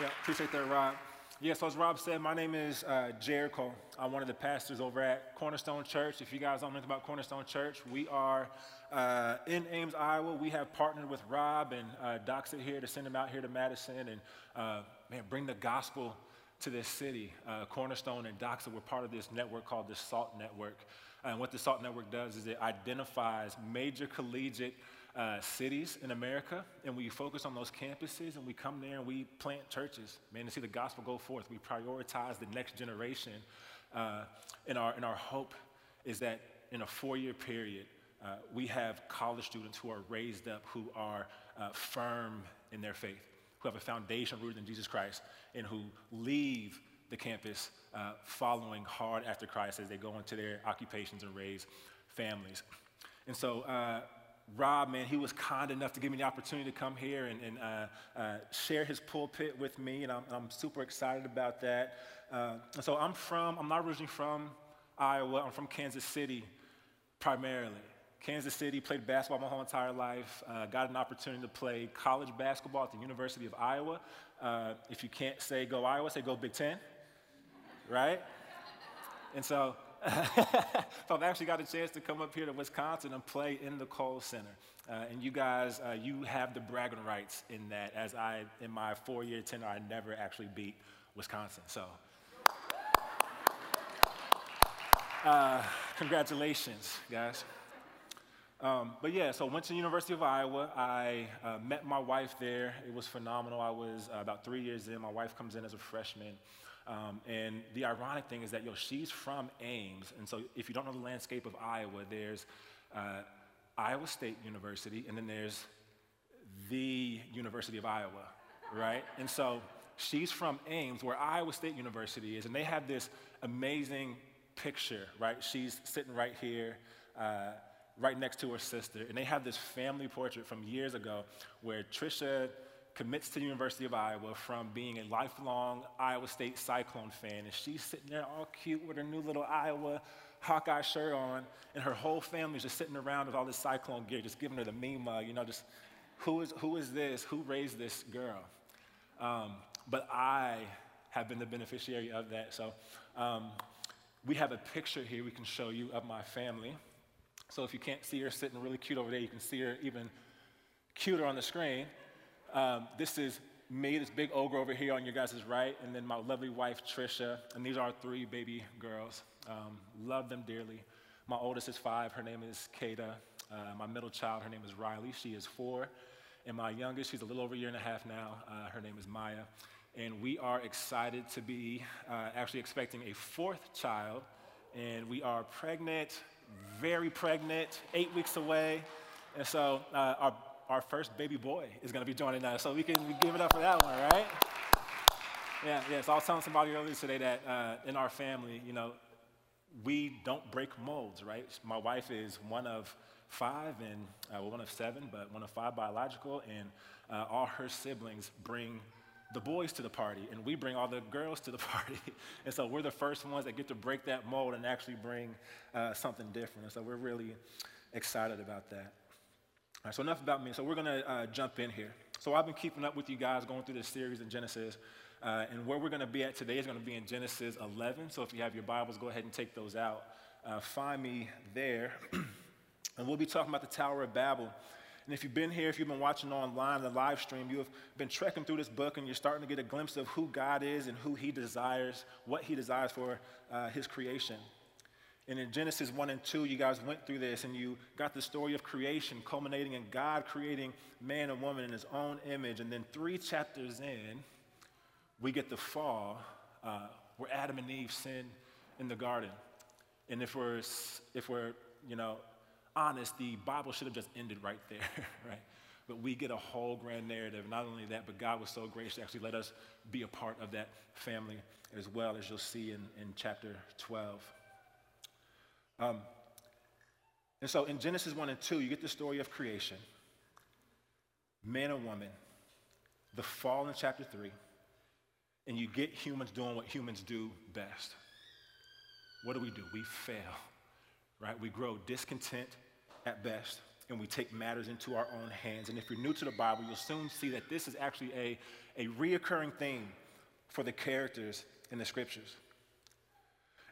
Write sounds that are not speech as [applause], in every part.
Yeah, appreciate that, Rob. Yeah, so as Rob said, my name is uh, Jericho. I'm one of the pastors over at Cornerstone Church. If you guys don't know anything about Cornerstone Church, we are uh, in Ames, Iowa. We have partnered with Rob and uh, Doxit here to send them out here to Madison and uh, man, bring the gospel to this city. Uh, Cornerstone and Doxit were part of this network called the SALT Network. And what the SALT Network does is it identifies major collegiate uh, cities in America, and we focus on those campuses, and we come there and we plant churches, man, to see the gospel go forth. We prioritize the next generation, uh, and, our, and our hope is that in a four-year period, uh, we have college students who are raised up, who are uh, firm in their faith, who have a foundation rooted in Jesus Christ, and who leave the campus uh, following hard after Christ as they go into their occupations and raise families. And so, uh, Rob, man, he was kind enough to give me the opportunity to come here and, and uh, uh, share his pulpit with me, and I'm, I'm super excited about that. Uh, so I'm from, I'm not originally from Iowa, I'm from Kansas City primarily. Kansas City, played basketball my whole entire life, uh, got an opportunity to play college basketball at the University of Iowa. Uh, if you can't say go Iowa, say go Big Ten, right? And so [laughs] so I've actually got a chance to come up here to Wisconsin and play in the Kohl Center. Uh, and you guys, uh, you have the bragging rights in that. As I, in my four-year tenure, I never actually beat Wisconsin. So, uh, congratulations, guys. Um, but yeah, so went to the University of Iowa. I uh, met my wife there. It was phenomenal. I was uh, about three years in. My wife comes in as a freshman. Um, and the ironic thing is that, yo, she's from Ames. And so if you don't know the landscape of Iowa, there's uh, Iowa State University, and then there's the University of Iowa, right? And so she's from Ames, where Iowa State University is, and they have this amazing picture, right? She's sitting right here. Uh, right next to her sister, and they have this family portrait from years ago where Trisha commits to the University of Iowa from being a lifelong Iowa State Cyclone fan. And she's sitting there all cute with her new little Iowa Hawkeye shirt on, and her whole family's just sitting around with all this Cyclone gear, just giving her the meme mug, you know, just who is, who is this? Who raised this girl? Um, but I have been the beneficiary of that. So um, we have a picture here we can show you of my family. So if you can't see her sitting really cute over there, you can see her even cuter on the screen. Um, this is me, this big ogre over here on your guys' right, and then my lovely wife, Trisha. And these are our three baby girls. Um, love them dearly. My oldest is five. Her name is Kata. Uh, my middle child, her name is Riley. She is four. And my youngest, she's a little over a year and a half now. Uh, her name is Maya. And we are excited to be uh, actually expecting a fourth child. And we are pregnant, very pregnant, eight weeks away. And so uh, our our first baby boy is going to be joining us. So we can give it up for that one, right? Yeah, yeah. So I was telling somebody earlier today that uh, in our family, you know, we don't break molds, right? My wife is one of five and, uh, well, one of seven, but one of five biological, and uh, all her siblings bring the boys to the party, and we bring all the girls to the [laughs] party. and so we're the first ones that get to break that mold and actually bring uh, something different. And so we're really excited about that. So enough about me. So we're going to uh, jump in here. So I've been keeping up with you guys going through this series in Genesis. Uh, and where we're going to be at today is going to be in Genesis 11. So if you have your Bibles, go ahead and take those out. Uh, find me there. [clears throat] and we'll be talking about the Tower of Babel. And if you've been here, if you've been watching online, the live stream, you have been trekking through this book and you're starting to get a glimpse of who God is and who He desires, what He desires for uh, His creation. And in Genesis 1 and 2, you guys went through this and you got the story of creation culminating in God creating man and woman in his own image. And then three chapters in, we get the fall uh, where Adam and Eve sin in the garden. And if we're, if we're, you know, honest, the Bible should have just ended right [laughs] there, right? But we get a whole grand narrative. Not only that, but God was so gracious to actually let us be a part of that family as well, as you'll see in, in chapter 12. Um, and so in Genesis 1 and 2, you get the story of creation man and woman, the fall in chapter 3, and you get humans doing what humans do best. What do we do? We fail, right? We grow discontent at best. and we take matters into our own hands. And if you're new to the Bible, you'll soon see that this is actually a, a reoccurring theme for the characters in the scriptures.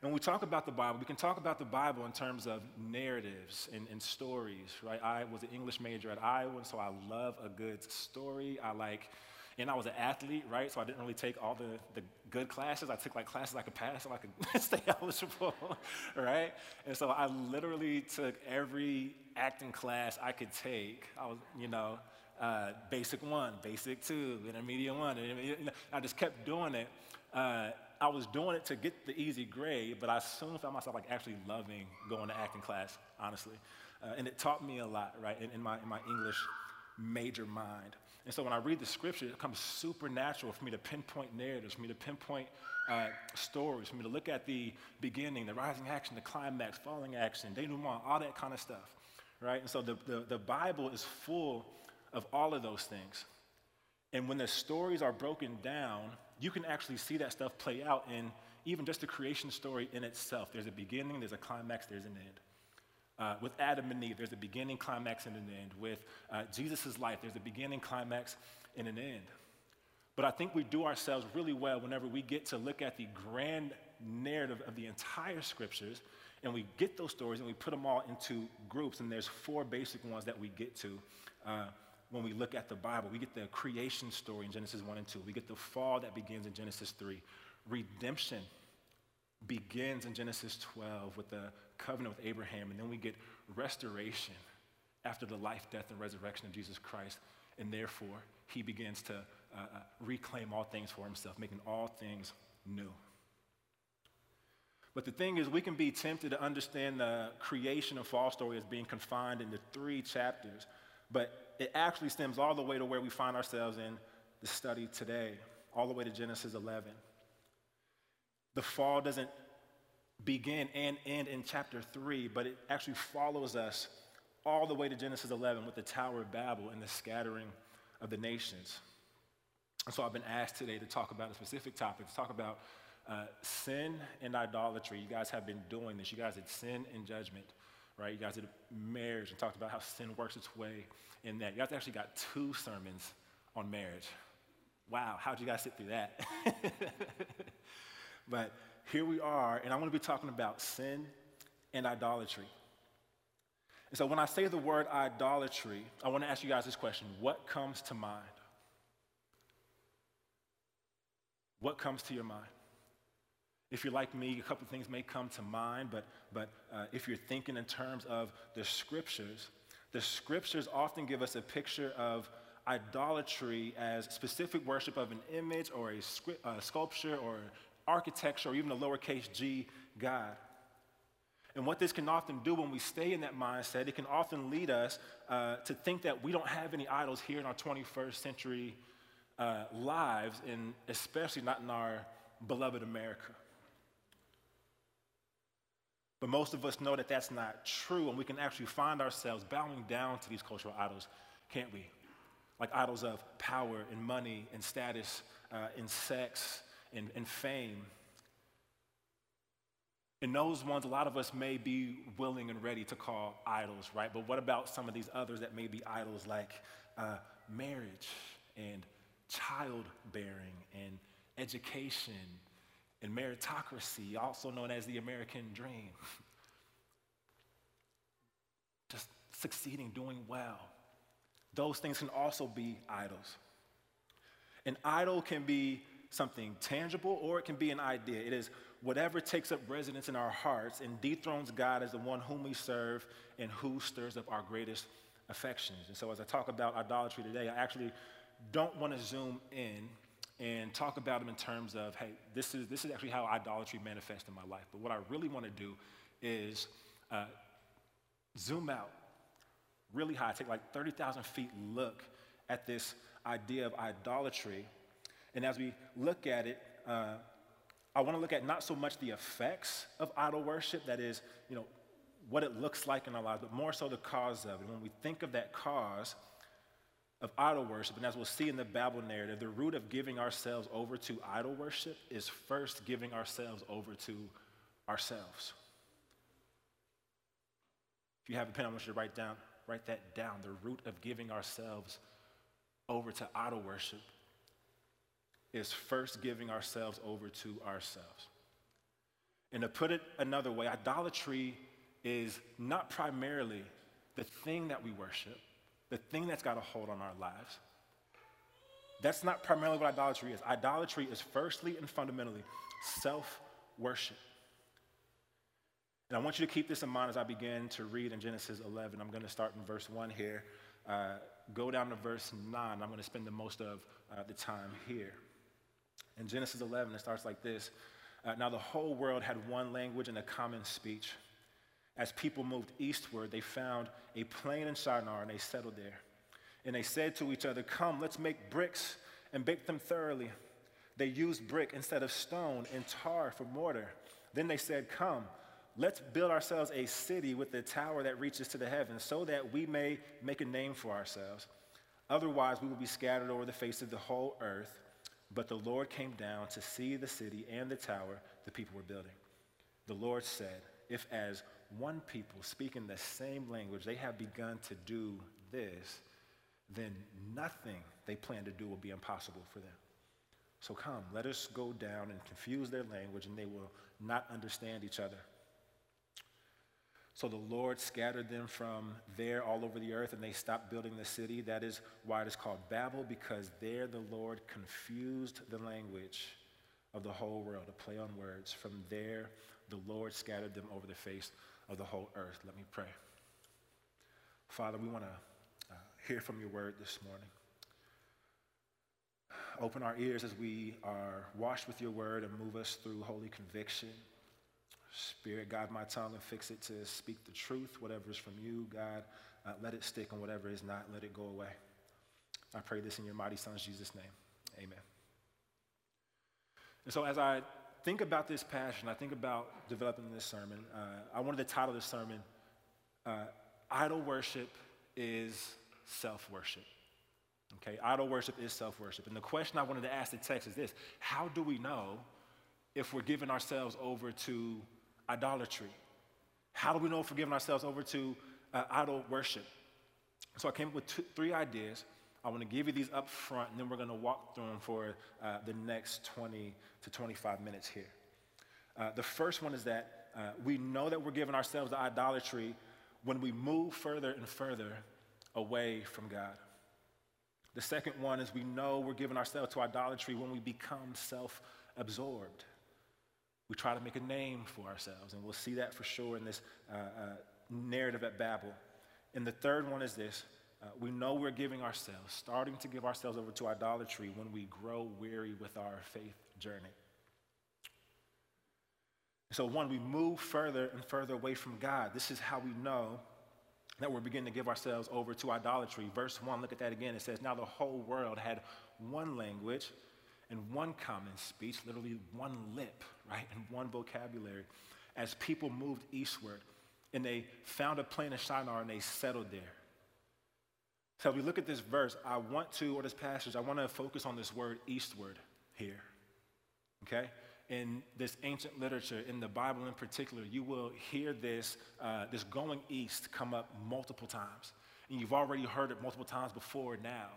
And when we talk about the Bible, we can talk about the Bible in terms of narratives and, and, stories, right? I was an English major at Iowa, and so I love a good story. I like, and I was an athlete, right? So I didn't really take all the, the good classes. I took like classes I could pass so I could [laughs] stay eligible, [laughs] right? And so I literally took every acting class I could take. I was, you know, uh, basic one, basic two, intermediate one. And I just kept doing it. Uh, I was doing it to get the easy grade, but I soon found myself like actually loving going to acting class, honestly. Uh, and it taught me a lot, right, in, in, my, in my English major mind. And so when I read the scripture, it becomes supernatural for me to pinpoint narratives, for me to pinpoint uh, stories, for me to look at the beginning, the rising action, the climax, falling action, denouement, all that kind of stuff, right? And so the, the, the Bible is full of all of those things. And when the stories are broken down, you can actually see that stuff play out in even just the creation story in itself. There's a beginning, there's a climax, there's an end. Uh, with Adam and Eve, there's a beginning, climax, and an end. With uh, Jesus' life, there's a beginning, climax, and an end. But I think we do ourselves really well whenever we get to look at the grand narrative of the entire scriptures and we get those stories and we put them all into groups. And there's four basic ones that we get to. Uh, when we look at the Bible. We get the creation story in Genesis 1 and 2. We get the fall that begins in Genesis 3. Redemption begins in Genesis 12 with the covenant with Abraham. And then we get restoration after the life, death, and resurrection of Jesus Christ. And therefore, he begins to uh, uh reclaim all things for himself, making all things new. But the thing is, we can be tempted to understand the creation and fall story as being confined into three chapters. But it actually stems all the way to where we find ourselves in the study today, all the way to Genesis 11. The fall doesn't begin and end in chapter 3, but it actually follows us all the way to Genesis 11 with the Tower of Babel and the scattering of the nations. And so I've been asked today to talk about a specific topic, to talk about uh, sin and idolatry. You guys have been doing this. You guys had sin and judgment right? You guys did marriage and talked about how sin works its way in that. You guys actually got two sermons on marriage. Wow, how'd you guys sit through that? [laughs] but here we are, and I want to be talking about sin and idolatry. And so when I say the word idolatry, I want to ask you guys this question What comes to mind? What comes to your mind? If you're like me, a couple things may come to mind, but, but uh, if you're thinking in terms of the scriptures, the scriptures often give us a picture of idolatry as specific worship of an image or a, uh, sculpture or architecture or even a lowercase g God. And what this can often do when we stay in that mindset, it can often lead us uh, to think that we don't have any idols here in our 21st century uh, lives, and especially not in our beloved America. But most of us know that that's not true, and we can actually find ourselves bowing down to these cultural idols, can't we? Like idols of power and money and status uh, and sex and, and fame. And those ones, a lot of us may be willing and ready to call idols, right? But what about some of these others that may be idols like uh, marriage and childbearing and education and meritocracy, also known as the American dream. [laughs] Just succeeding, doing well. Those things can also be idols. An idol can be something tangible or it can be an idea. It is whatever takes up residence in our hearts and dethrones God as the one whom we serve and who stirs up our greatest affections. And so, as I talk about idolatry today, I actually don't want to zoom in and talk about them in terms of, hey, this is, this is actually how idolatry manifests in my life. But what I really want to do is uh, zoom out really high, take like 30,000 feet look at this idea of idolatry. And as we look at it, uh, I want to look at not so much the effects of idol worship, that is, you know, what it looks like in our lives, but more so the cause of it. When we think of that cause, of idol worship. And as we'll see in the Babel narrative, the root of giving ourselves over to idol worship is first giving ourselves over to ourselves. If you have a pen, I want you to write down write that down. The root of giving ourselves over to idol worship is first giving ourselves over to ourselves. And to put it another way, idolatry is not primarily the thing that we worship, the thing that's got a hold on our lives. That's not primarily what idolatry is. Idolatry is firstly and fundamentally self worship. And I want you to keep this in mind as I begin to read in Genesis 11. I'm going to start in verse 1 here, uh, go down to verse 9. I'm going to spend the most of uh, the time here. In Genesis 11, it starts like this uh, Now the whole world had one language and a common speech. As people moved eastward, they found a plain in Shinar and they settled there. And they said to each other, Come, let's make bricks and bake them thoroughly. They used brick instead of stone and tar for mortar. Then they said, Come, let's build ourselves a city with a tower that reaches to the heavens so that we may make a name for ourselves. Otherwise, we will be scattered over the face of the whole earth. But the Lord came down to see the city and the tower the people were building. The Lord said, If as one people speaking the same language they have begun to do this, then nothing they plan to do will be impossible for them. So come, let us go down and confuse their language, and they will not understand each other. So the Lord scattered them from there all over the earth, and they stopped building the city. That is why it is called Babel, because there the Lord confused the language of the whole world, a play on words. From there, the Lord scattered them over the face of the whole earth. Let me pray. Father, we want to uh, hear from your word this morning. Open our ears as we are washed with your word and move us through holy conviction. Spirit, guide my tongue and fix it to speak the truth. Whatever is from you, God, uh, let it stick, and whatever is not, let it go away. I pray this in your mighty Son's Jesus' name. Amen. And so, as I think about this passion, I think about developing this sermon, uh, I wanted to title this sermon, uh, Idol Worship is Self Worship. Okay, idol worship is self worship. And the question I wanted to ask the text is this How do we know if we're giving ourselves over to idolatry? How do we know if we're giving ourselves over to uh, idol worship? So I came up with two, three ideas. I want to give you these up front, and then we're going to walk through them for uh, the next 20 to 25 minutes here. Uh, the first one is that uh, we know that we're giving ourselves to idolatry when we move further and further away from God. The second one is we know we're giving ourselves to idolatry when we become self absorbed. We try to make a name for ourselves, and we'll see that for sure in this uh, uh, narrative at Babel. And the third one is this uh, we know we're giving ourselves, starting to give ourselves over to idolatry when we grow weary with our faith journey. So, one, we move further and further away from God. This is how we know that we're beginning to give ourselves over to idolatry. Verse 1, look at that again. It says, Now the whole world had one language and one common speech, literally one lip, right, and one vocabulary, as people moved eastward. And they found a plain of Shinar and they settled there. So if we look at this verse, I want to, or this passage, I want to focus on this word eastward here. Okay? In this ancient literature, in the Bible in particular, you will hear this, uh, this going east come up multiple times. And you've already heard it multiple times before now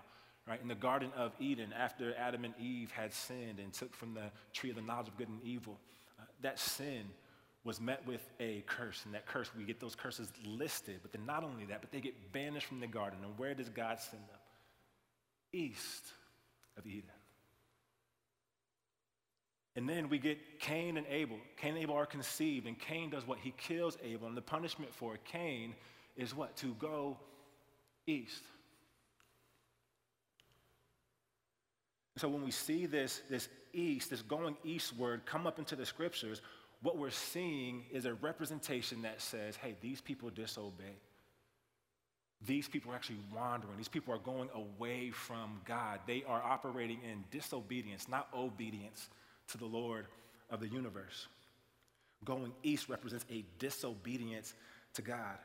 right? In the Garden of Eden, after Adam and Eve had sinned and took from the tree of the knowledge of good and evil, uh, that sin was met with a curse. And that curse, we get those curses listed. But then not only that, but they get banished from the garden. And where does God send them? East of Eden. And then we get Cain and Abel. Cain and Abel are conceived, and Cain does what? He kills Abel. And the punishment for Cain is what? To go east. So when we see this, this east, this going eastward come up into the scriptures, what we're seeing is a representation that says, hey, these people disobey. These people are actually wandering. These people are going away from God. They are operating in disobedience, not obedience to the Lord of the universe. Going east represents a disobedience to God.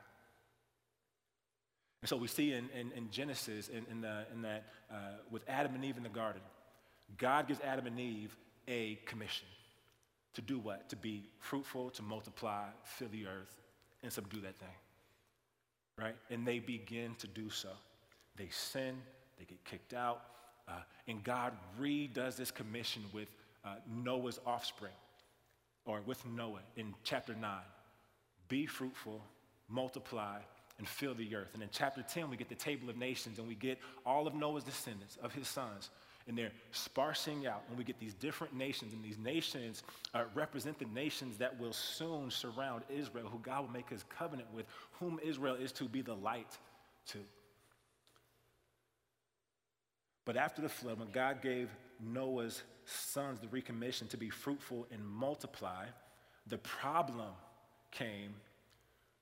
And so we see in, in, in Genesis, in, in, the, in that uh, with Adam and Eve in the garden, God gives Adam and Eve a commission to do what? To be fruitful, to multiply, fill the earth, and subdue that thing. right? And they begin to do so. They sin, they get kicked out, uh, and God redoes this commission with uh, Noah's offspring, or with Noah in chapter 9. Be fruitful, multiply, and fill the earth. And in chapter 10, we get the table of nations, and we get all of Noah's descendants, of his sons, and they're sparsing out, and we get these different nations, and these nations uh, represent the nations that will soon surround Israel, who God will make his covenant with, whom Israel is to be the light to. But after the flood, when God gave Noah's sons the recommission to be fruitful and multiply, the problem came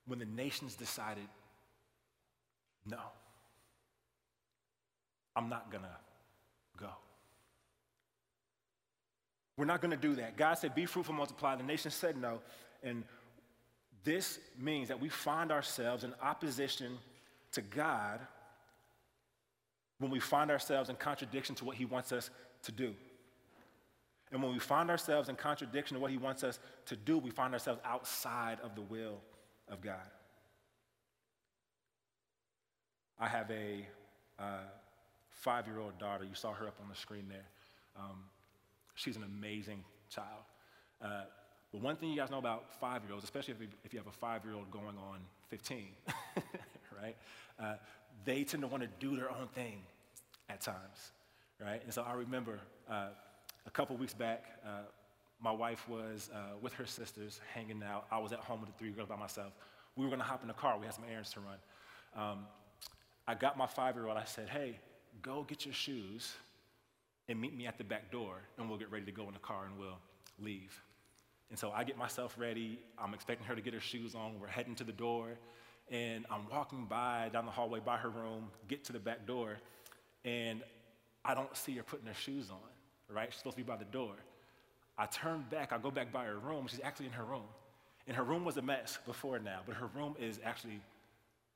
when the nations decided, no, I'm not gonna go. We're not going to do that. God said, Be fruitful, multiply. The nation said no. And this means that we find ourselves in opposition to God when we find ourselves in contradiction to what He wants us to do. And when we find ourselves in contradiction to what He wants us to do, we find ourselves outside of the will of God. I have a uh, five year old daughter. You saw her up on the screen there. Um, she's an amazing child. Uh, but one thing you guys know about five year olds, especially if you, if you have a five year old going on 15, [laughs] right? Uh, they tend to want to do their own thing at times, right? And so I remember uh, a couple weeks back, uh, my wife was uh, with her sisters hanging out. I was at home with the three girls by myself. We were going to hop in the car. We had some errands to run. Um, I got my five year old. I said, hey, go get your shoes and meet me at the back door, and we'll get ready to go in the car and we'll leave. And so I get myself ready. I'm expecting her to get her shoes on. We're heading to the door, and I'm walking by down the hallway by her room, get to the back door, and I don't see her putting her shoes on, right? She's supposed to be by the door. I turn back, I go back by her room. She's actually in her room. And her room was a mess before now, but her room is actually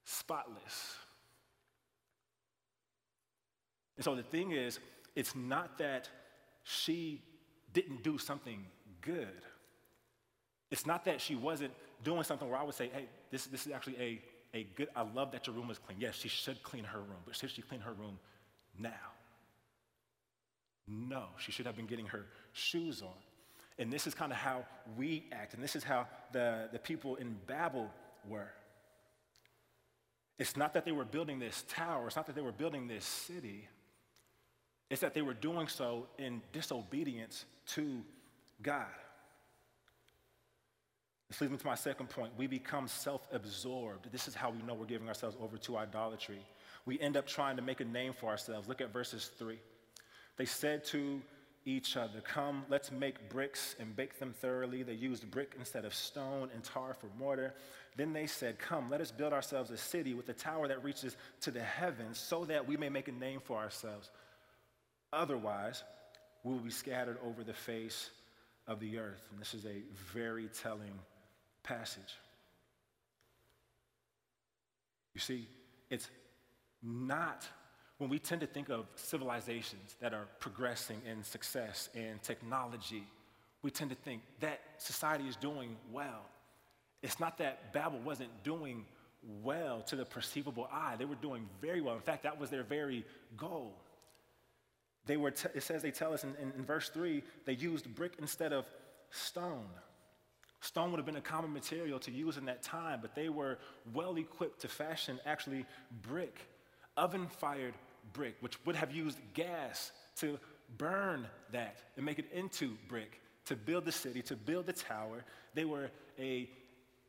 spotless. And so the thing is, it's not that she didn't do something good. It's not that she wasn't doing something where I would say, hey, this, this is actually a, a good, I love that your room is clean. Yes, she should clean her room, but should she clean her room now? No, she should have been getting her shoes on. And this is kind of how we act, and this is how the, the people in Babel were. It's not that they were building this tower, it's not that they were building this city. It's that they were doing so in disobedience to God. This leads me to my second point. We become self absorbed. This is how we know we're giving ourselves over to idolatry. We end up trying to make a name for ourselves. Look at verses 3. They said to each other, Come, let's make bricks and bake them thoroughly. They used brick instead of stone and tar for mortar. Then they said, Come, let us build ourselves a city with a tower that reaches to the heavens so that we may make a name for ourselves. Otherwise, we will be scattered over the face of the earth. And this is a very telling passage. You see, it's not when we tend to think of civilizations that are progressing in success and technology, we tend to think that society is doing well. It's not that Babel wasn't doing well to the perceivable eye, they were doing very well. In fact, that was their very goal. They were t- it says they tell us in, in, in verse 3 they used brick instead of stone. Stone would have been a common material to use in that time, but they were well equipped to fashion actually brick, oven fired brick, which would have used gas to burn that and make it into brick to build the city, to build the tower. They were a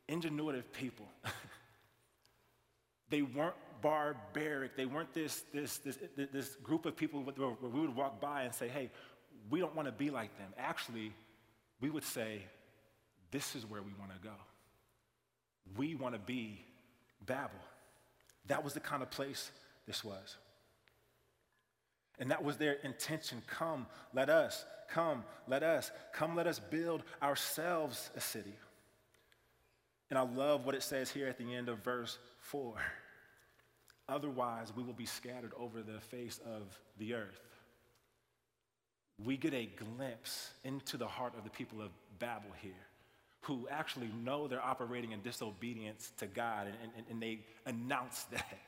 ingenuitive people. [laughs] they weren't barbaric. They weren't this, this, this, this group of people where we would walk by and say, hey, we don't want to be like them. Actually, we would say, this is where we want to go. We want to be Babel. That was the kind of place this was. And that was their intention. Come, let us, come, let us, come, let us build ourselves a city. And I love what it says here at the end of verse 4. Otherwise, we will be scattered over the face of the earth. We get a glimpse into the heart of the people of Babel here, who actually know they're operating in disobedience to God and, and, and they announce [laughs] that,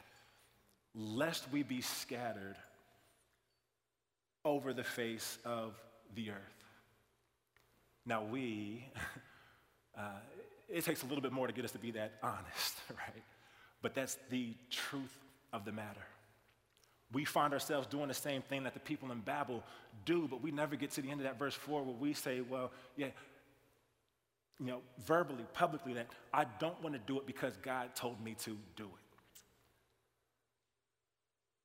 lest we be scattered over the face of the earth. Now, we, [laughs] uh, it takes a little bit more to get us to be that honest, [laughs] right? But that's the truth of the matter. We find ourselves doing the same thing that the people in Babel do, but we never get to the end of that verse 4 where we say, well, yeah, you know, verbally, publicly, that I don't want to do it because God told me to do it.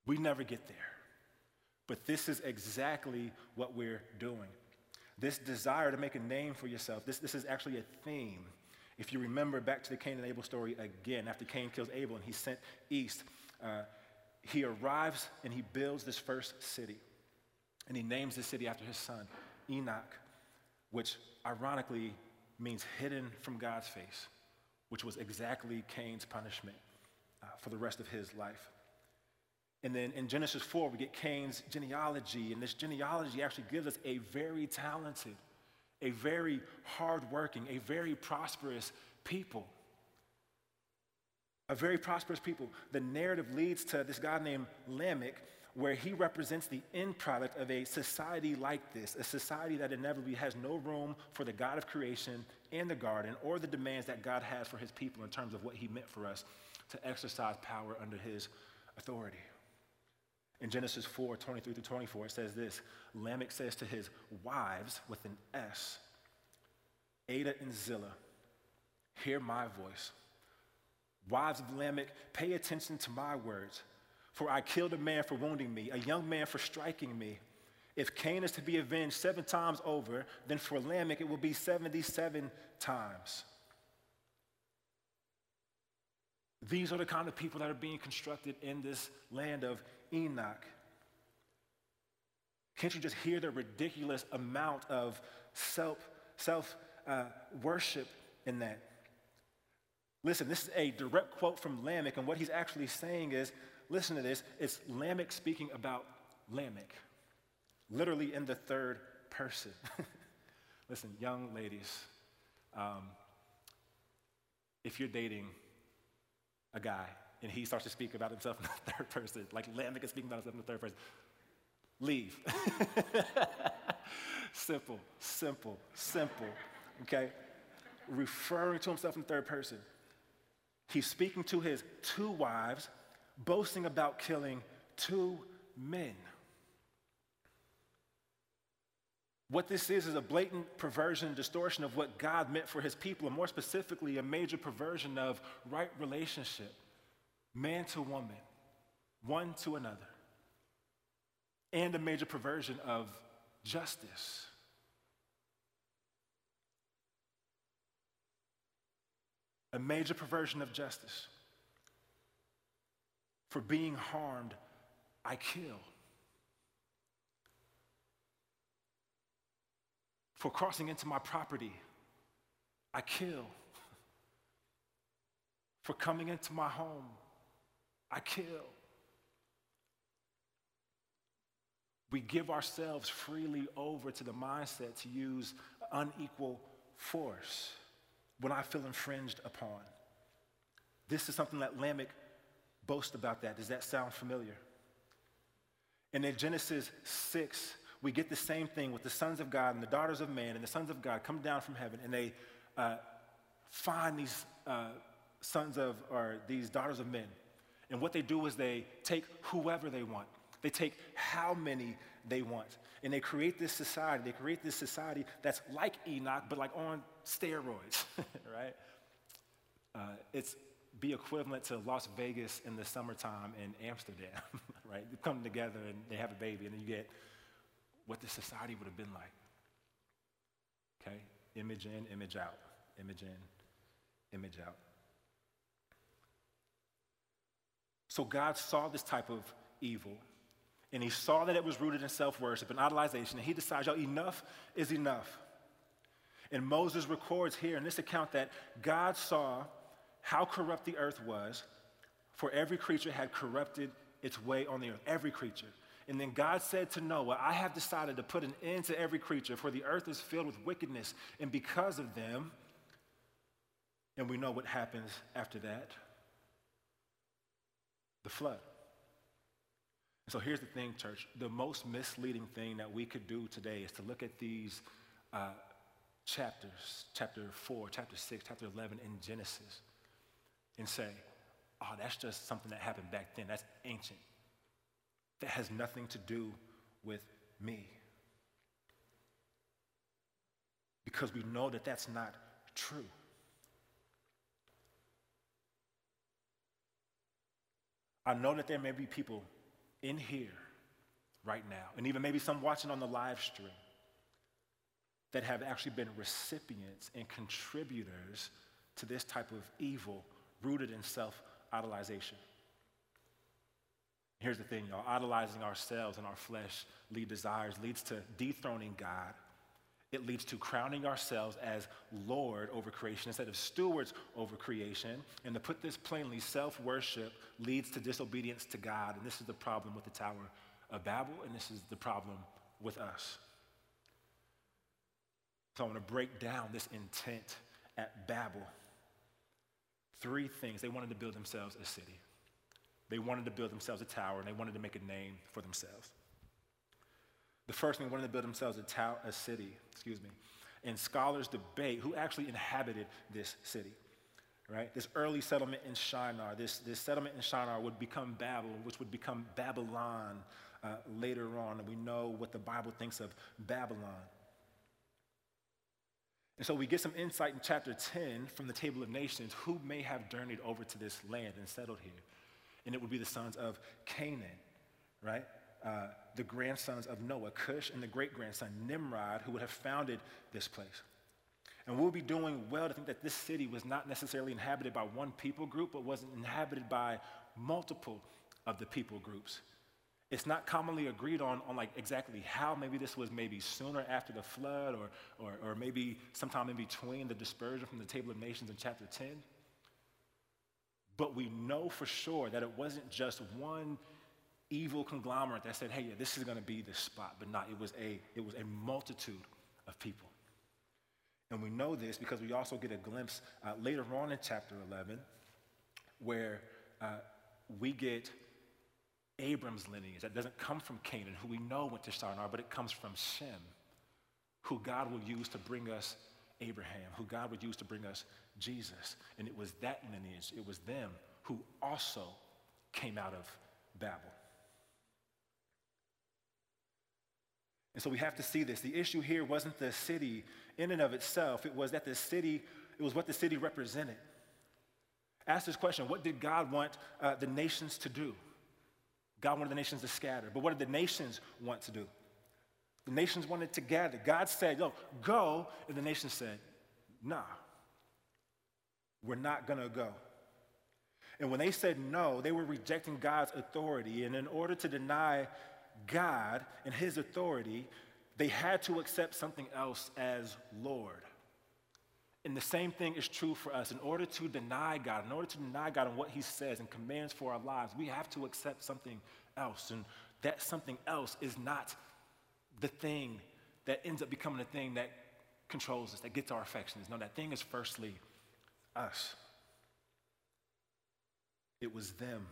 We never get there. But this is exactly what we're doing. This desire to make a name for yourself, this, this is actually a theme. If you remember back to the Cain and Abel story again, after Cain kills Abel and he's sent east, uh, he arrives and he builds this first city. And he names the city after his son, Enoch, which ironically means hidden from God's face, which was exactly Cain's punishment uh, for the rest of his life. And then in Genesis 4, we get Cain's genealogy, and this genealogy actually gives us a very talented, a very hardworking, a very prosperous people. A very prosperous people. The narrative leads to this guy named Lamech, where he represents the end product of a society like this, a society that inevitably has no room for the God of creation in the garden or the demands that God has for his people in terms of what he meant for us to exercise power under his authority. In Genesis 4 23 through 24, it says this Lamech says to his wives with an S, Adah and Zillah, hear my voice. Wives of Lamech, pay attention to my words. For I killed a man for wounding me, a young man for striking me. If Cain is to be avenged seven times over, then for Lamech it will be 77 times. These are the kind of people that are being constructed in this land of Enoch. Can't you just hear the ridiculous amount of self, self uh, worship in that? Listen, this is a direct quote from Lamech, and what he's actually saying is listen to this it's Lamech speaking about Lamech, literally in the third person. [laughs] listen, young ladies, um, if you're dating a guy and he starts to speak about himself in the [laughs] third person, like Lamech is speaking about himself in the third person. Leave. [laughs] simple, simple, simple, okay? Referring to himself in third person. He's speaking to his two wives, boasting about killing two men. What this is is a blatant perversion distortion of what God meant for his people, and more specifically, a major perversion of right relationship man to woman, one to another, and a major perversion of justice. A major perversion of justice. For being harmed, I kill. For crossing into my property, I kill. For coming into my home, I kill. We give ourselves freely over to the mindset to use unequal force when I feel infringed upon. This is something that Lamech boasts about that. Does that sound familiar? And in Genesis 6, we get the same thing with the sons of God and the daughters of man, and the sons of God come down from heaven and they uh, find these uh, sons of, or these daughters of men and what they do is they take whoever they want, they take how many they want. And they create this society. They create this society that's like Enoch, but like on steroids, [laughs] right? Uh, it's be equivalent to Las Vegas in the summertime in Amsterdam, [laughs] right? They come together and they have a baby, and then you get what the society would have been like. Okay? Image in, image out. Image in, image out. So God saw this type of evil, and he saw that it was rooted in self worship and idolization, and he decided, yo, enough is enough. And Moses records here in this account that God saw how corrupt the earth was, for every creature had corrupted its way on the earth, every creature. And then God said to Noah, I have decided to put an end to every creature, for the earth is filled with wickedness, and because of them, And we know what happens after that the flood. So here's the thing, church. The most misleading thing that we could do today is to look at these uh, chapters, chapter 4, chapter 6, chapter 11 in Genesis, and say, oh, that's just something that happened back then. That's ancient. That has nothing to do with me. Because we know that that's not true. I know that there may be people in here right now, and even maybe some watching on the live stream, that have actually been recipients and contributors to this type of evil rooted in self idolization. Here's the thing, y'all idolizing ourselves and our flesh lead desires leads to dethroning God. It leads to crowning ourselves as Lord over creation instead of stewards over creation. And to put this plainly, self worship leads to disobedience to God. And this is the problem with the Tower of Babel, and this is the problem with us. So I want to break down this intent at Babel. Three things. They wanted to build themselves a city. They wanted to build themselves a tower, and they wanted to make a name for themselves. The first thing, they wanted to build themselves a, tower, a city, excuse me. And scholars debate who actually inhabited this city, right? This early settlement in Shinar, this, this settlement in Shinar would become Babel, which would become Babylon uh, later on. And we know what the Bible thinks of Babylon. And so we get some insight in chapter 10 from the Table of Nations who may have journeyed over to this land and settled here. And it would be the sons of Canaan, right? Uh, the grandsons of Noah, Cush, and the great grandson, Nimrod, who would have founded this place. And we'll be doing well to think that this city was not necessarily inhabited by one people group, but was inhabited by multiple of the people groups it's not commonly agreed on on like exactly how. Maybe this was maybe sooner after the flood or, or, or maybe sometime in between the dispersion from the table of nations in chapter 10 but we know for sure that it wasn't just one evil conglomerate that said hey yeah this is going to be the spot but not it was a it was a multitude of people. And we know this because we also get a glimpse uh, later on in chapter 11 where uh, we get Abram's lineage that doesn't come from Canaan, who we know went to Shinar, but it comes from Shem, who God will use to bring us Abraham, who God would use to bring us Jesus. And it was that lineage, it was them who also came out of Babel. And so we have to see this. The issue here wasn't the city in and of itself, it was that the city, it was what the city represented. Ask this question what did God want uh, the nations to do? God wanted the nations to scatter. But what did the nations want to do? The nations wanted to gather. God said, Yo, go. And the nations said, Nah, we're not going to go. And when they said no, they were rejecting God's authority. And in order to deny God and his authority, they had to accept something else as Lord. And the same thing is true for us. In order to deny God, in order to deny God and what He says and commands for our lives, we have to accept something else. And that something else is not the thing that ends up becoming the thing that controls us, that gets our affections. No, that thing is firstly us. It was them.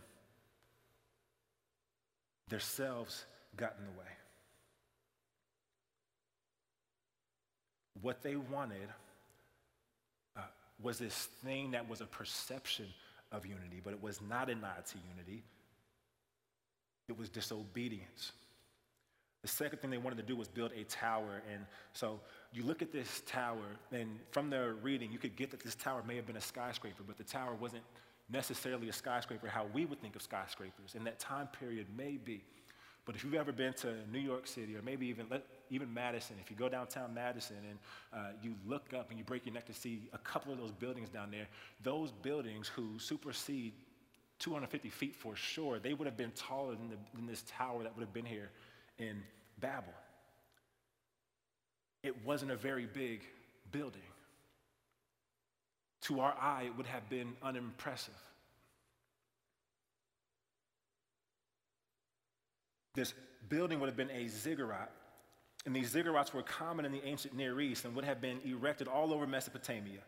Their selves got in the way. What they wanted was this thing that was a perception of unity, but it was not a nod to unity. It was disobedience. The second thing they wanted to do was build a tower. And so you look at this tower, and from their reading, you could get that this tower may have been a skyscraper, but the tower wasn't necessarily a skyscraper how we would think of skyscrapers. In that time period, maybe. But if you've ever been to New York City, or maybe even even Madison, if you go downtown Madison and uh, you look up and you break your neck to see a couple of those buildings down there, those buildings who supersede 250 feet for sure, they would have been taller than, the, than this tower that would have been here in Babel. It wasn't a very big building. To our eye, it would have been unimpressive. This building would have been a ziggurat and these ziggurats were common in the ancient Near East and would have been erected all over Mesopotamia.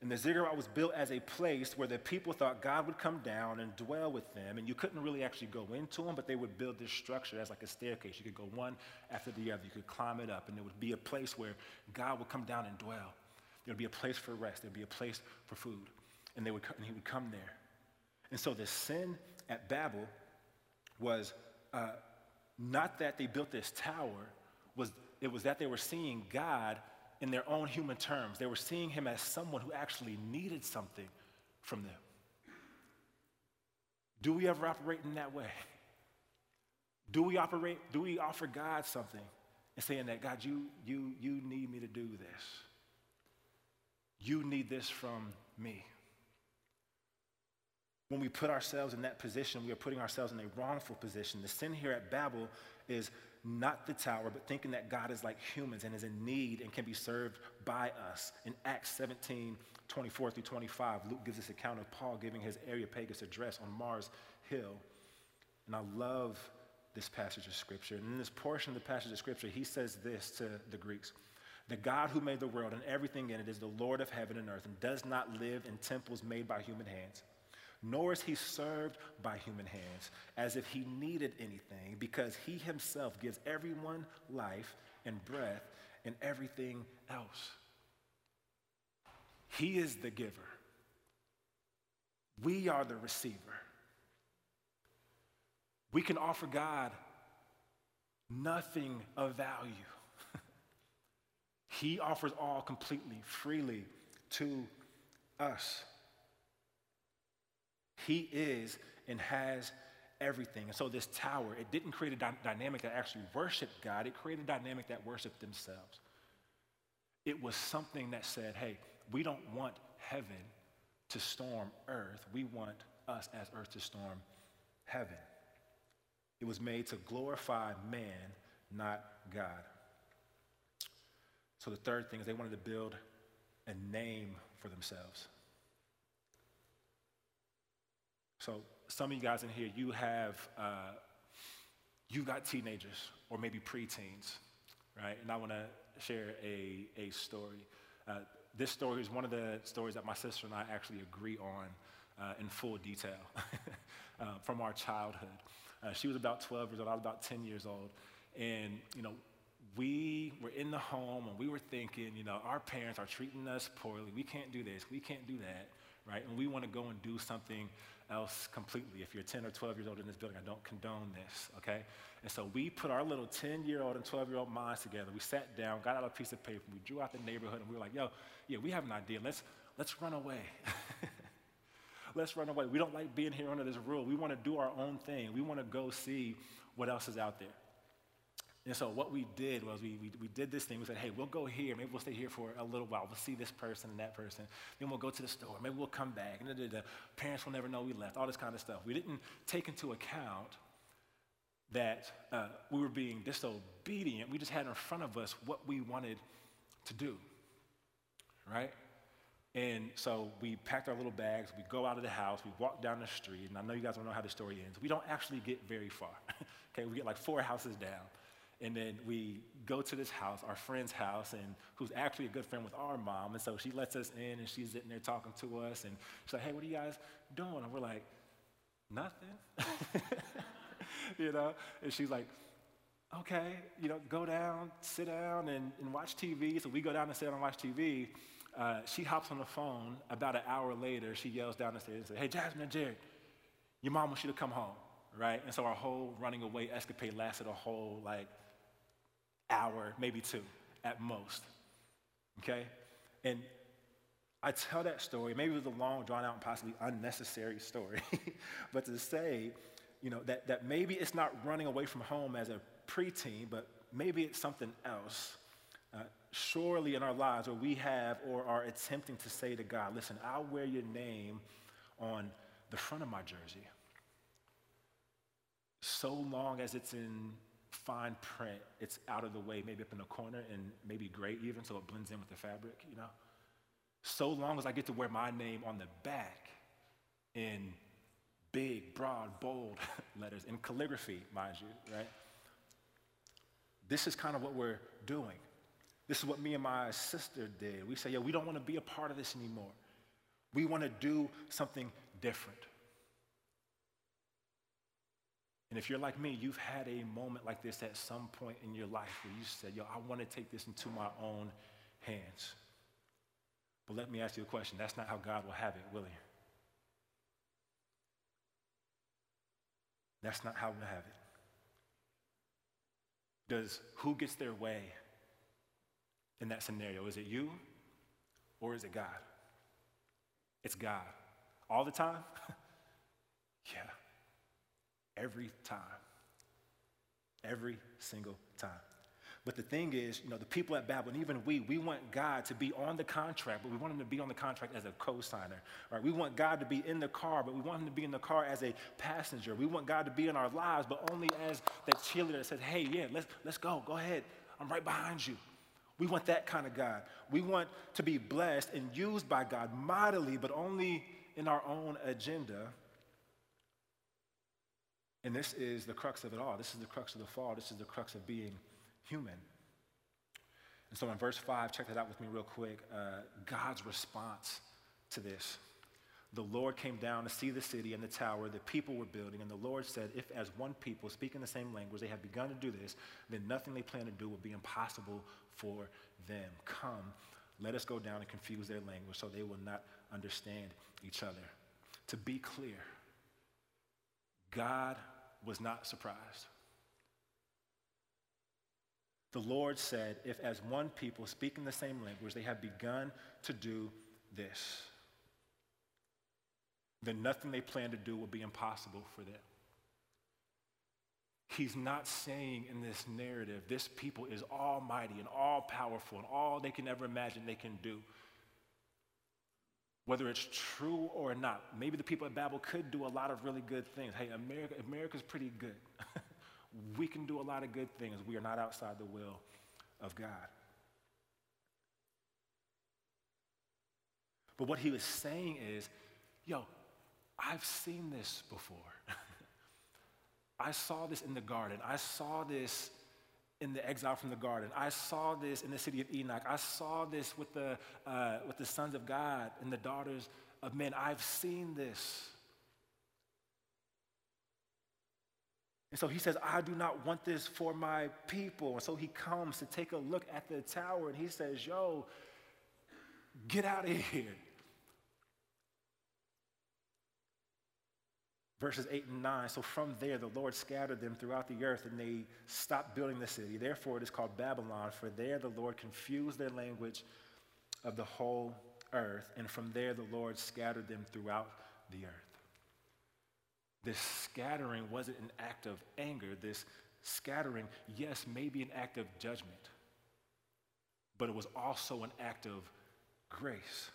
And the ziggurat was built as a place where the people thought God would come down and dwell with them. And you couldn't really actually go into them, but they would build this structure as like a staircase. You could go one after the other. You could climb it up, and there would be a place where God would come down and dwell. There would be a place for rest. There would be a place for food. And, they would, and he would come there. And so the sin at Babel was uh, not that they built this tower, was, it was that they were seeing God in their own human terms. They were seeing him as someone who actually needed something from them. Do we ever operate in that way? Do we operate, do we offer God something and saying that, God, you, you, you need me to do this? You need this from me. When we put ourselves in that position, we are putting ourselves in a wrongful position. The sin here at Babel is not the tower, but thinking that God is like humans and is in need and can be served by us. In Acts 17, 24 through 25, Luke gives this account of Paul giving his Areopagus address on Mars Hill. And I love this passage of scripture. And in this portion of the passage of scripture, he says this to the Greeks The God who made the world and everything in it is the Lord of heaven and earth and does not live in temples made by human hands nor is he served by human hands as if he needed anything, because he himself gives everyone life and breath and everything else. He is the giver, we are the receiver. We can offer God nothing of value. [laughs] he offers all completely, freely to us. He is and has everything. And so this tower, it didn't create a dy- dynamic that actually worshiped God, it created a dynamic that worshiped themselves. It was something that said, hey, we don't want heaven to storm earth. We want us as earth to storm heaven. It was made to glorify man, not God. So the third thing is they wanted to build a name for themselves. So some of you guys in here, you have, uh, you got teenagers or maybe preteens, right? And I want to share a, a story. Uh, this story is one of the stories that my sister and I actually agree on uh, in full detail [laughs] uh, from our childhood. Uh, she was about 12 years old, I was about 10 years old. And, you know, we were in the home and we were thinking, you know, our parents are treating us poorly. We can't do this, we can't do that, right? And we want to go and do something else completely. If you're 10 or 12 years old in this building, I don't condone this, okay? And so we put our little 10 year old and 12 year old minds together. We sat down, got out a piece of paper, we drew out the neighborhood, and we were like, yo, yeah, we have an idea. Let's, let's run away. [laughs] let's run away. We don't like being here under this rule. We want to do our own thing. We want to go see what else is out there. And so what we did was we, we, we did this thing. We said, hey, we'll go here. Maybe we'll stay here for a little while. We'll see this person and that person. Then we'll go to the store. Maybe we'll come back. And the, parents will never know we left. All this kind of stuff. We didn't take into account that uh, we were being disobedient. We just had in front of us what we wanted to do, right? And so we packed our little bags. We go out of the house. We walk down the street. And I know you guys don't know how the story ends. We don't actually get very far. [laughs] okay, we get like four houses down. And then we go to this house, our friend's house, and who's actually a good friend with our mom. And so she lets us in, and she's sitting there talking to us. And she's like, hey, what are you guys doing? And we're like, nothing. [laughs] you know? And she's like, okay, you know, go down, sit down, and, and watch TV. So we go down and sit down and watch TV. Uh, she hops on the phone. About an hour later, she yells down the stairs and says, hey, Jasmine and Jared, your mom wants you to come home, right? And so our whole running away escapade lasted a whole, like, hour, maybe two at most. Okay? And I tell that story, maybe it was a long, drawn out, and possibly unnecessary [laughs] story, but to say, you know, that, that maybe it's not running away from home as a preteen, but maybe it's something else. Uh, surely in our lives where we have or are attempting to say to God, listen, I'll wear your name on the front of my jersey. So long as it's in fine print, it's out of the way, maybe up in the corner and maybe gray even, so it blends in with the fabric, you know? So long as I get to wear my name on the back in big, broad, bold [laughs] letters, in calligraphy, mind you, right? This is kind of what we're doing. This is what me and my sister did. We say, yeah, we don't want to be a part of this anymore. We want to do something different. And if you're like me, you've had a moment like this at some point in your life where you said, Yo, I want to take this into my own hands. But let me ask you a question. That's not how God will have it, will He? That's not how we'll have it. Does who gets their way in that scenario? Is it you or is it God? It's God. All the time? [laughs] yeah. Every time. Every single time. But the thing is, you know, the people at Babylon, even we, we want God to be on the contract, but we want him to be on the contract as a co-signer. Right? We want God to be in the car, but we want him to be in the car as a passenger. We want God to be in our lives, but only as that cheerleader that says, hey, yeah, let's, let's go, go ahead. I'm right behind you. We want that kind of God. We want to be blessed and used by God mightily, but only in our own agenda. And this is the crux of it all. This is the crux of the fall. This is the crux of being human. And so in verse 5, check that out with me real quick. Uh, God's response to this. The Lord came down to see the city and the tower the people were building, and the Lord said, If as one people speaking the same language they have begun to do this, then nothing they plan to do will be impossible for them. Come, let us go down and confuse their language so they will not understand each other. To be clear, God was not surprised. The Lord said, If as one people speaking the same language they have begun to do this, then nothing they plan to do will be impossible for them. He's not saying in this narrative, this people is almighty and all powerful and all they can ever imagine they can do. Whether it's true or not, maybe the people at Babel could do a lot of really good things. Hey, America, America's pretty good. [laughs] we can do a lot of good things. We are not outside the will of God. But what he was saying is, yo, I've seen this before. [laughs] I saw this in the garden. I saw this in the exile from the garden. I saw this in the city of Enoch. I saw this with the, uh, with the sons of God and the daughters of men. I've seen this. And so he says, I do not want this for my people. And so he comes to take a look at the tower and he says, Yo, get out of here. Verses 8 and 9. So from there, the Lord scattered them throughout the earth and they stopped building the city. Therefore, it is called Babylon, for there the Lord confused their language of the whole earth. And from there, the Lord scattered them throughout the earth. This scattering wasn't an act of anger. This scattering, yes, may be an act of judgment, but it was also an act of grace.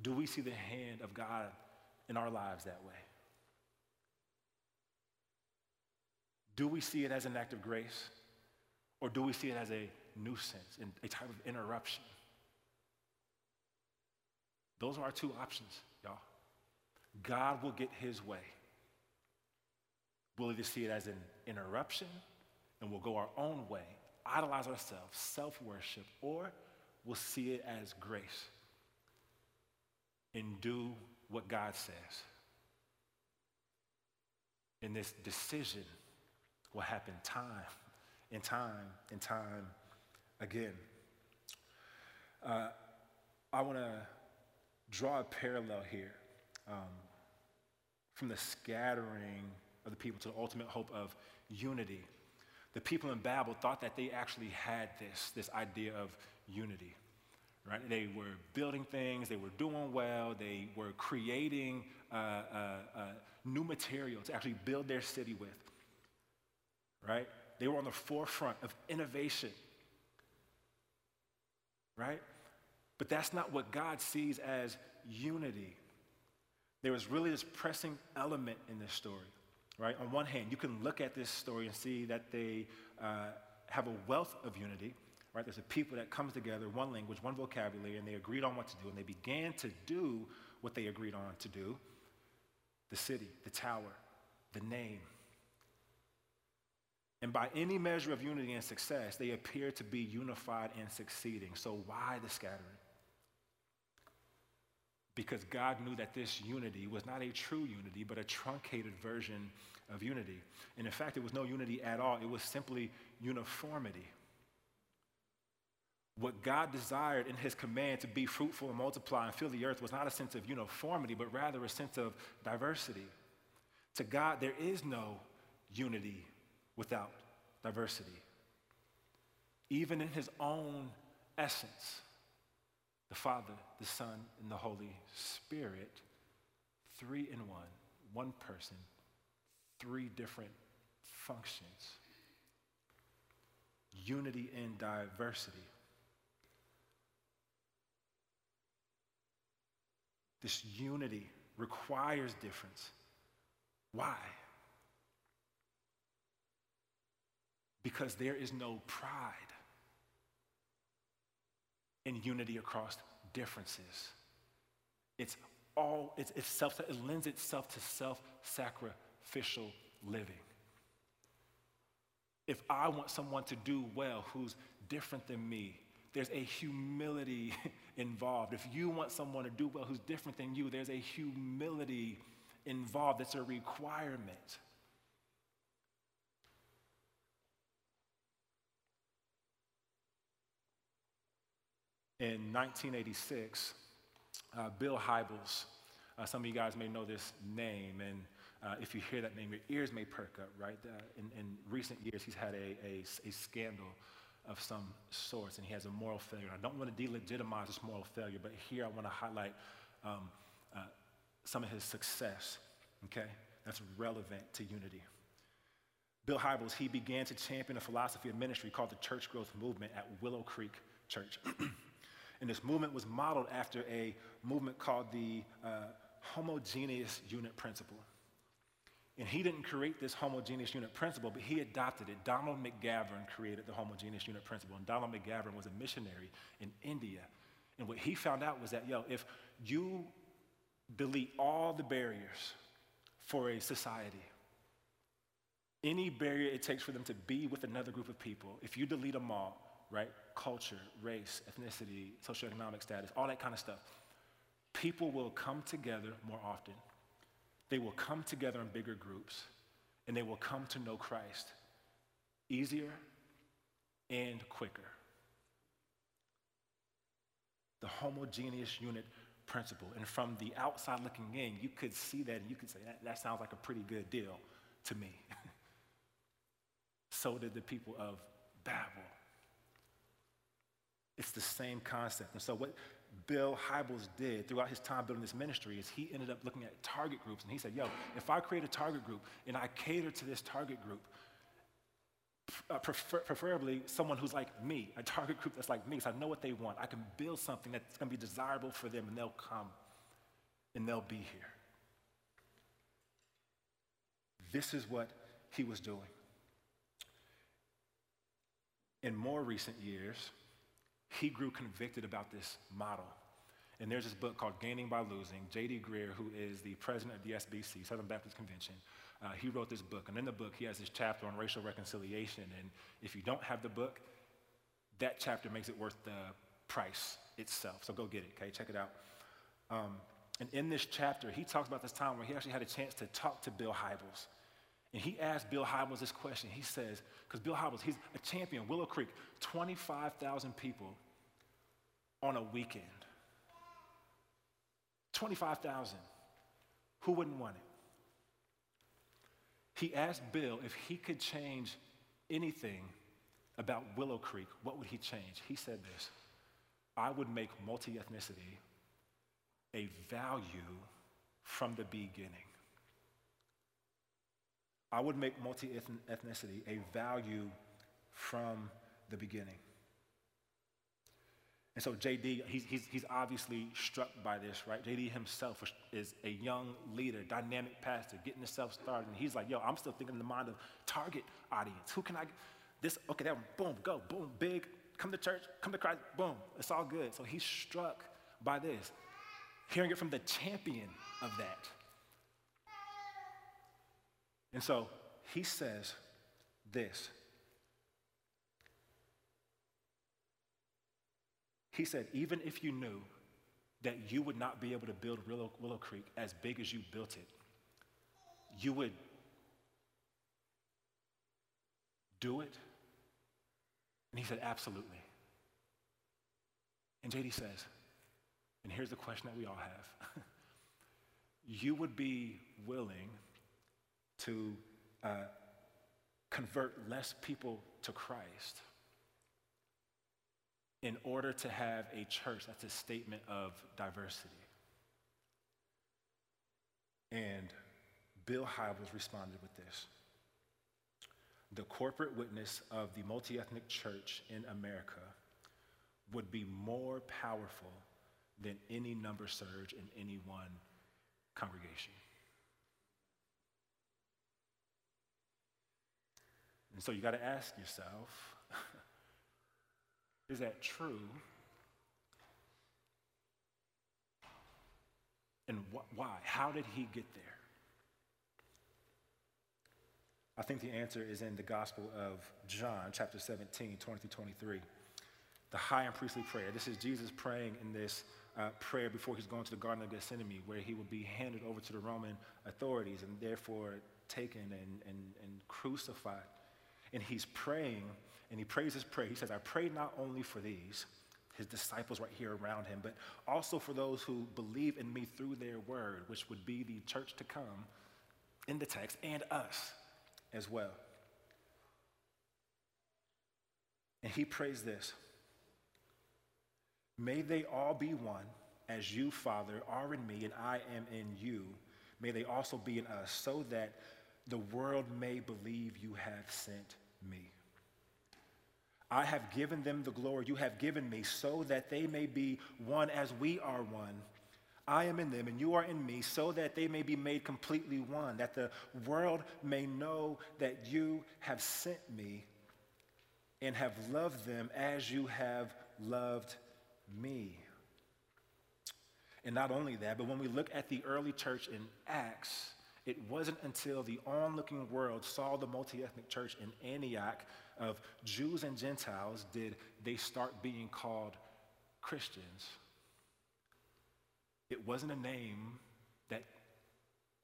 Do we see the hand of God in our lives that way? Do we see it as an act of grace? Or do we see it as a nuisance and a type of interruption? Those are our two options, y'all. God will get his way. We'll either see it as an interruption and we'll go our own way, idolize ourselves, self worship, or we'll see it as grace and do what God says. And this decision will happen time and time and time again. Uh, I want to draw a parallel here um, from the scattering of the people to the ultimate hope of unity. The people in Babel thought that they actually had this, this idea of unity. Right? They were building things, they were doing well, they were creating uh, uh, uh, new material to actually build their city with. Right? They were on the forefront of innovation. Right? But that's not what God sees as unity. There was really this pressing element in this story, right? On one hand, you can look at this story and see that they uh, have a wealth of unity, right? There's a people that comes together, one language, one vocabulary, and they agreed on what to do, and they began to do what they agreed on to do the city, the tower, the name. And by any measure of unity and success, they appear to be unified and succeeding. So, why the scattering? because God knew that this unity was not a true unity, but a truncated version of unity. And in fact, it was no unity at all, it was simply uniformity. What God desired in his command to be fruitful and multiply and fill the earth was not a sense of uniformity, but rather a sense of diversity. To God, there is no unity without diversity. Even in his own essence, the Father, the Son, and the Holy Spirit, three in one, one person, three different functions. Unity in diversity. This unity requires difference. Why? Because there is no pride in unity across differences. It's all, it's, it's self, it lends itself to self sacrificial living. If I want someone to do well who's different than me, there's a humility [laughs] involved. If you want someone to do well who's different than you, there's a humility involved. That's a requirement. In 1986, uh, Bill Hybels, uh, some of you guys may know this name, and uh, if you hear that name, your ears may perk up, right? Uh, in, in, recent years, he's had a, a, a scandal of some sorts, and he has a moral failure. I don't want to delegitimize this moral failure, but here I want to highlight um, uh, some of his success, okay, that's relevant to unity. Bill Hybels, he began to champion a philosophy of ministry called the church growth movement at Willow Creek Church. [clears throat] and this movement was modeled after a movement called the uh, homogeneous unit principle. And he didn't create this homogeneous unit principle, but he adopted it. Donald McGavran created the homogeneous unit principle. And Donald McGavran was a missionary in India. And what he found out was that, yo, if you delete all the barriers for a society, any barrier it takes for them to be with another group of people, if you delete them all, right? Culture, race, ethnicity, socioeconomic status, all that kind of stuff, people will come together more often they will come together in bigger groups and they will come to know Christ easier and quicker. The homogeneous unit principle. And from the outside looking in, you could see that and you could say, that, that sounds like a pretty good deal to me. [laughs] so did the people of Babel. It's the same concept. And so, what Bill Hybels did throughout his time building this ministry is he ended up looking at target groups and he said, Yo, if I create a target group and I cater to this target group, uh, prefer, preferably someone who's like me, a target group that's like me, I know what they want. I can build something that's going to be desirable for them and they'll come and they'll be here. This is what he was doing. In more recent years, he grew convicted about this model. And there's this book called Gaining by Losing. J.D. Greear, who is the president of the SBC, Southern Baptist Convention, uh, he wrote this book. And in the book, he has this chapter on racial reconciliation. And if you don't have the book, that chapter makes it worth the price itself. So go get it, okay? Check it out. Um, and in this chapter, he talks about this time where he actually had a chance to talk to Bill Hybels. And he asked Bill Hybels this question. He says, because Bill Hybels, he's a champion, Willow Creek, 25,000 people on a weekend. 25,000. Who wouldn't want it? He asked Bill if he could change anything about Willow Creek, what would he change? He said this I would make multi ethnicity a value from the beginning. I would make multi ethnicity a value from the beginning. And so JD, he's, he's, he's obviously struck by this, right? JD himself is a young leader, dynamic pastor, getting himself started. And he's like, yo, I'm still thinking in the mind of target audience. Who can I, this, okay, that one, boom, go, boom, big, come to church, come to Christ, boom, it's all good. So he's struck by this, hearing it from the champion of that. And so he says this He said, even if you knew that you would not be able to build Willow, Willow Creek as big as you built it, you would do it? And he said, Absolutely. And JD says, and here's the question that we all have [laughs] you would be willing to uh, convert less people to Christ in order to have a church that's a statement of diversity. And Bill Hybels responded with this The corporate witness of the multi ethnic church in America would be more powerful than any number surge in any one congregation. And so you got to ask yourself [laughs] is that true? And wh- why? How did he get there? I think the answer is in the Gospel of John, chapter 17, 20 through 23. The high and priestly prayer. This is Jesus praying in this uh, prayer before he's going to the Garden of Gethsemane, where he will be handed over to the Roman authorities and therefore taken and, and, and crucified. And he's praying, and he prays his prayer. He says, I pray not only for these, his disciples right here around him, but also for those who believe in me through their word, which would be the church to come in the text, and us as well. And he prays this May they all be one, as you, Father, are in me and I am in you. May they also be in us, so that the world may believe you have sent me. I have given them the glory you have given me so that they may be one as we are one. I am in them and you are in me so that they may be made completely one, that the world may know that you have sent me and have loved them as you have loved me. And not only that, but when we look at the early church in Acts, it wasn't until the onlooking world saw the multi ethnic church in Antioch of Jews and Gentiles did they start being called Christians. It wasn't a name that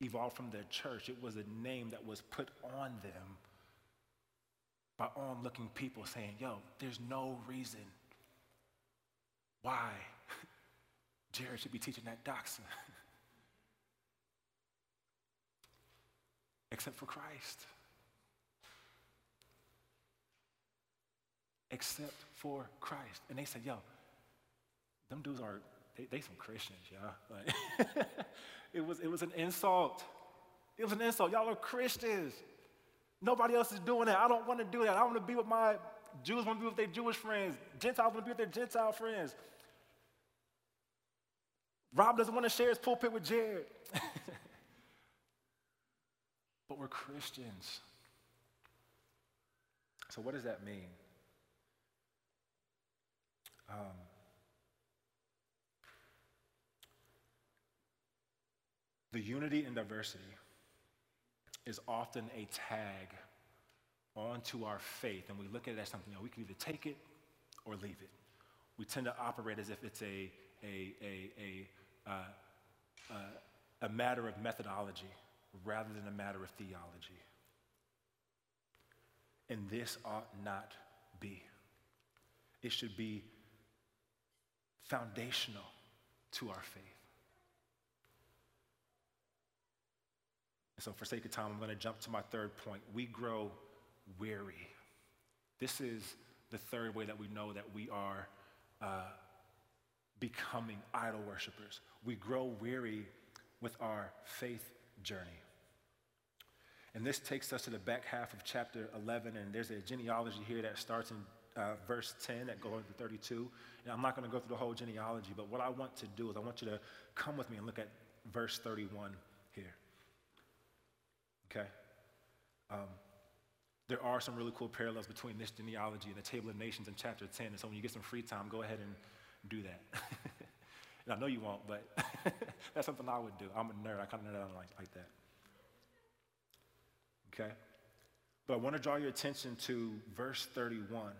evolved from their church, it was a name that was put on them by onlooking people saying, Yo, there's no reason why [laughs] Jared should be teaching that doxa. [laughs] except for Christ. Except for Christ. And they said, yo, them dudes are, they, they some Christians, y'all. Like, [laughs] it, was, it was an insult. It was an insult. Y'all are Christians. Nobody else is doing that. I don't want to do that. I want to be with my Jews, want to be with their Jewish friends. Gentiles want to be with their Gentile friends. Rob doesn't want to share his pulpit with Jared. [laughs] but we're Christians. So, what does that mean? Um, the unity and diversity is often a tag onto our faith, and we look at it as something you know, we can either take it or leave it. We tend to operate as if it's a, a, a, a, uh, uh, a matter of methodology rather than a matter of theology. And this ought not be. It should be foundational to our faith. And so, for sake of time, I'm going to jump to my third point. We grow weary. This is the third way that we know that we are uh, becoming idol worshippers. We grow weary with our faith journey. And this takes us to the back half of chapter 11, and there's a genealogy here that starts in uh, verse 10 that goes to 32. And I'm not going to go through the whole genealogy, but what I want to do is I want you to come with me and look at verse 31 here. Okay? Um, there are some really cool parallels between this genealogy and the Table of Nations in chapter 10. And so when you get some free time, go ahead and do that. [laughs] and I know you won't, but [laughs] that's something I would do. I'm a nerd. I kind of nerd out like, like that. Okay? But I want to draw your attention to verse 31.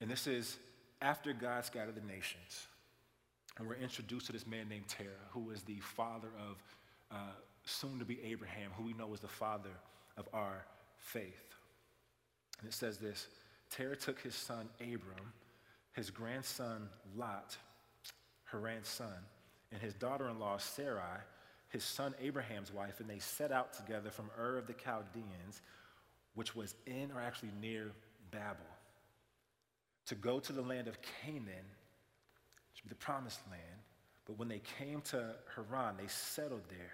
And this is after God scattered the nations. And we're introduced to this man named Terah, who is the father of uh, soon to be Abraham, who we know is the father of our faith. And it says this Terah took his son Abram, his grandson Lot, Haran's son, and his daughter in law Sarai, his son Abraham's wife, and they set out together from Ur of the Chaldeans, which was in or actually near Babel, to go to the land of Canaan, which would be the promised land. But when they came to Haran, they settled there.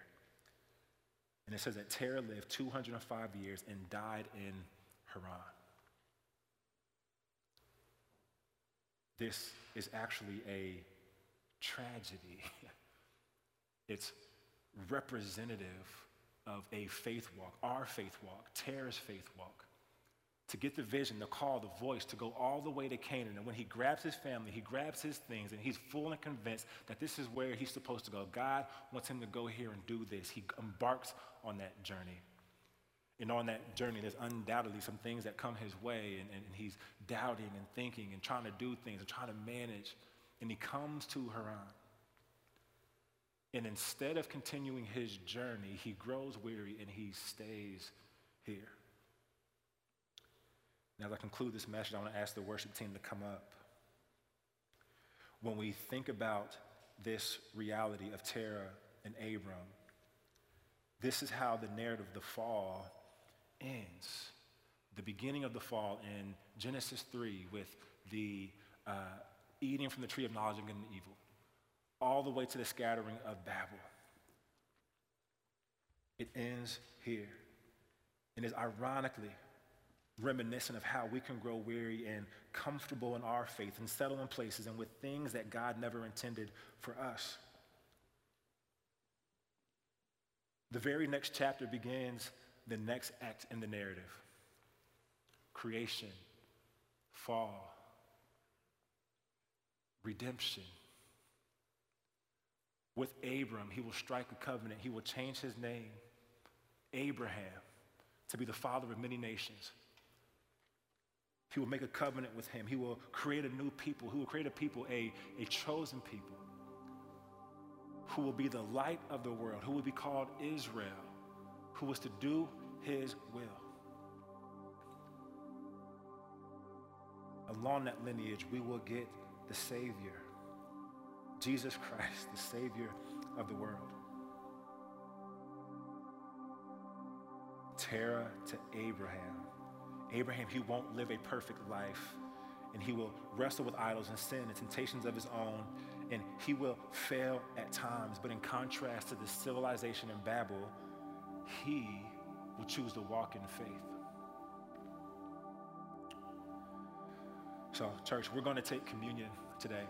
And it says that Terah lived 205 years and died in Haran. This is actually a tragedy. [laughs] it's representative of a faith walk, our faith walk, Terah's faith walk. To get the vision, the call, the voice, to go all the way to Canaan. And when he grabs his family, he grabs his things, and he's full and convinced that this is where he's supposed to go. God wants him to go here and do this. He embarks on that journey. And on that journey, there's undoubtedly some things that come his way, and, and, and he's doubting and thinking and trying to do things and trying to manage. And he comes to Haran. And instead of continuing his journey, he grows weary and he stays here. Now, as I conclude this message, I want to ask the worship team to come up. When we think about this reality of Terah and Abram, this is how the narrative of the fall ends. The beginning of the fall in Genesis 3 with the uh, eating from the tree of knowledge of good and evil all the way to the scattering of Babel. It ends here and is ironically reminiscent of how we can grow weary and comfortable in our faith and settle in places and with things that God never intended for us. The very next chapter begins the next act in the narrative creation, fall, redemption, with Abram, he will strike a covenant. He will change his name, Abraham, to be the father of many nations. He will make a covenant with him. He will create a new people. He will create a people, a, a chosen people, who will be the light of the world, who will be called Israel, who was to do his will. Along that lineage, we will get the Savior Jesus Christ, the Savior of the world. Terah to Abraham. Abraham, he won't live a perfect life, and he will wrestle with idols and sin and temptations of his own, and he will fail at times. But in contrast to the civilization in Babel, he will choose to walk in faith. So, church, we're going to take communion today.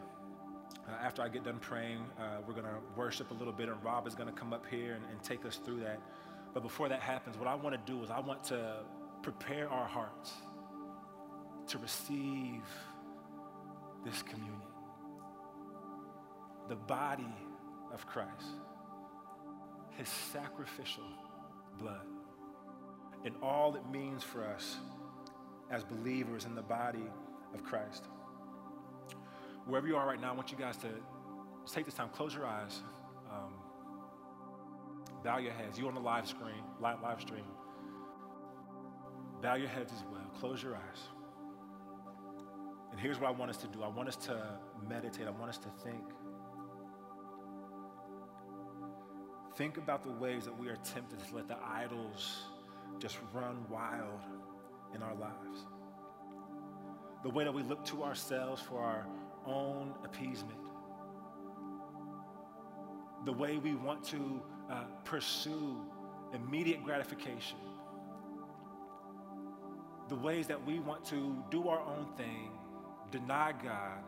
Uh, after I get done praying, uh, we're going to worship a little bit, and Rob is going to come up here and, and take us through that. But before that happens, what I want to do is I want to prepare our hearts to receive this communion. The body of Christ, his sacrificial blood, and all it means for us as believers in the body of Christ wherever you are right now, I want you guys to take this time, close your eyes, um, bow your heads. You on the live screen, live, live stream, bow your heads as well. Close your eyes. And here's what I want us to do I want us to meditate, I want us to think. Think about the ways that we are tempted to let the idols just run wild in our lives. The way that we look to ourselves for our own appeasement. The way we want to uh, pursue immediate gratification. The ways that we want to do our own thing, deny God,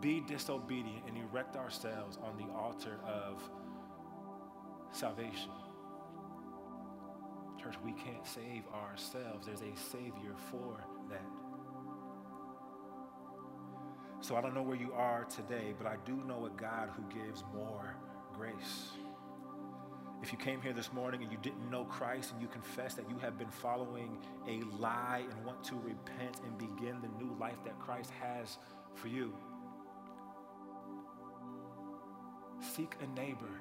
be disobedient, and erect ourselves on the altar of salvation. Church, we can't save ourselves. There's a Savior for that. So I don't know where you are today, but I do know a God who gives more grace. If you came here this morning and you didn't know Christ and you confess that you have been following a lie and want to repent and begin the new life that Christ has for you, Seek a neighbor,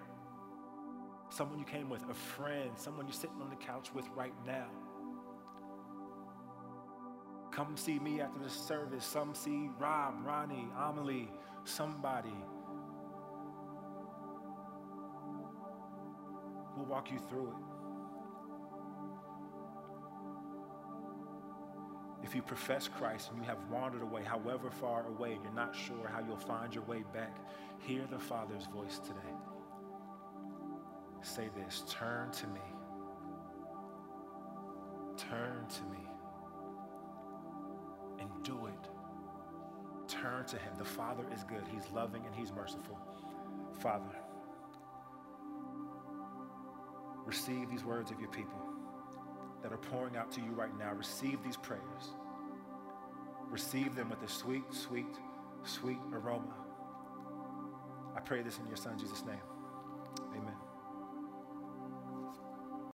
someone you came with, a friend, someone you're sitting on the couch with right now. Come see me after the service. Some see Rob, Ronnie, Amelie, somebody. We'll walk you through it. If you profess Christ and you have wandered away, however far away, and you're not sure how you'll find your way back, hear the Father's voice today. Say this Turn to me. Turn to me. And do it. Turn to Him. The Father is good, He's loving, and He's merciful. Father, receive these words of your people that are pouring out to you right now. Receive these prayers. Receive them with a sweet, sweet, sweet aroma. I pray this in your Son, Jesus' name. Amen.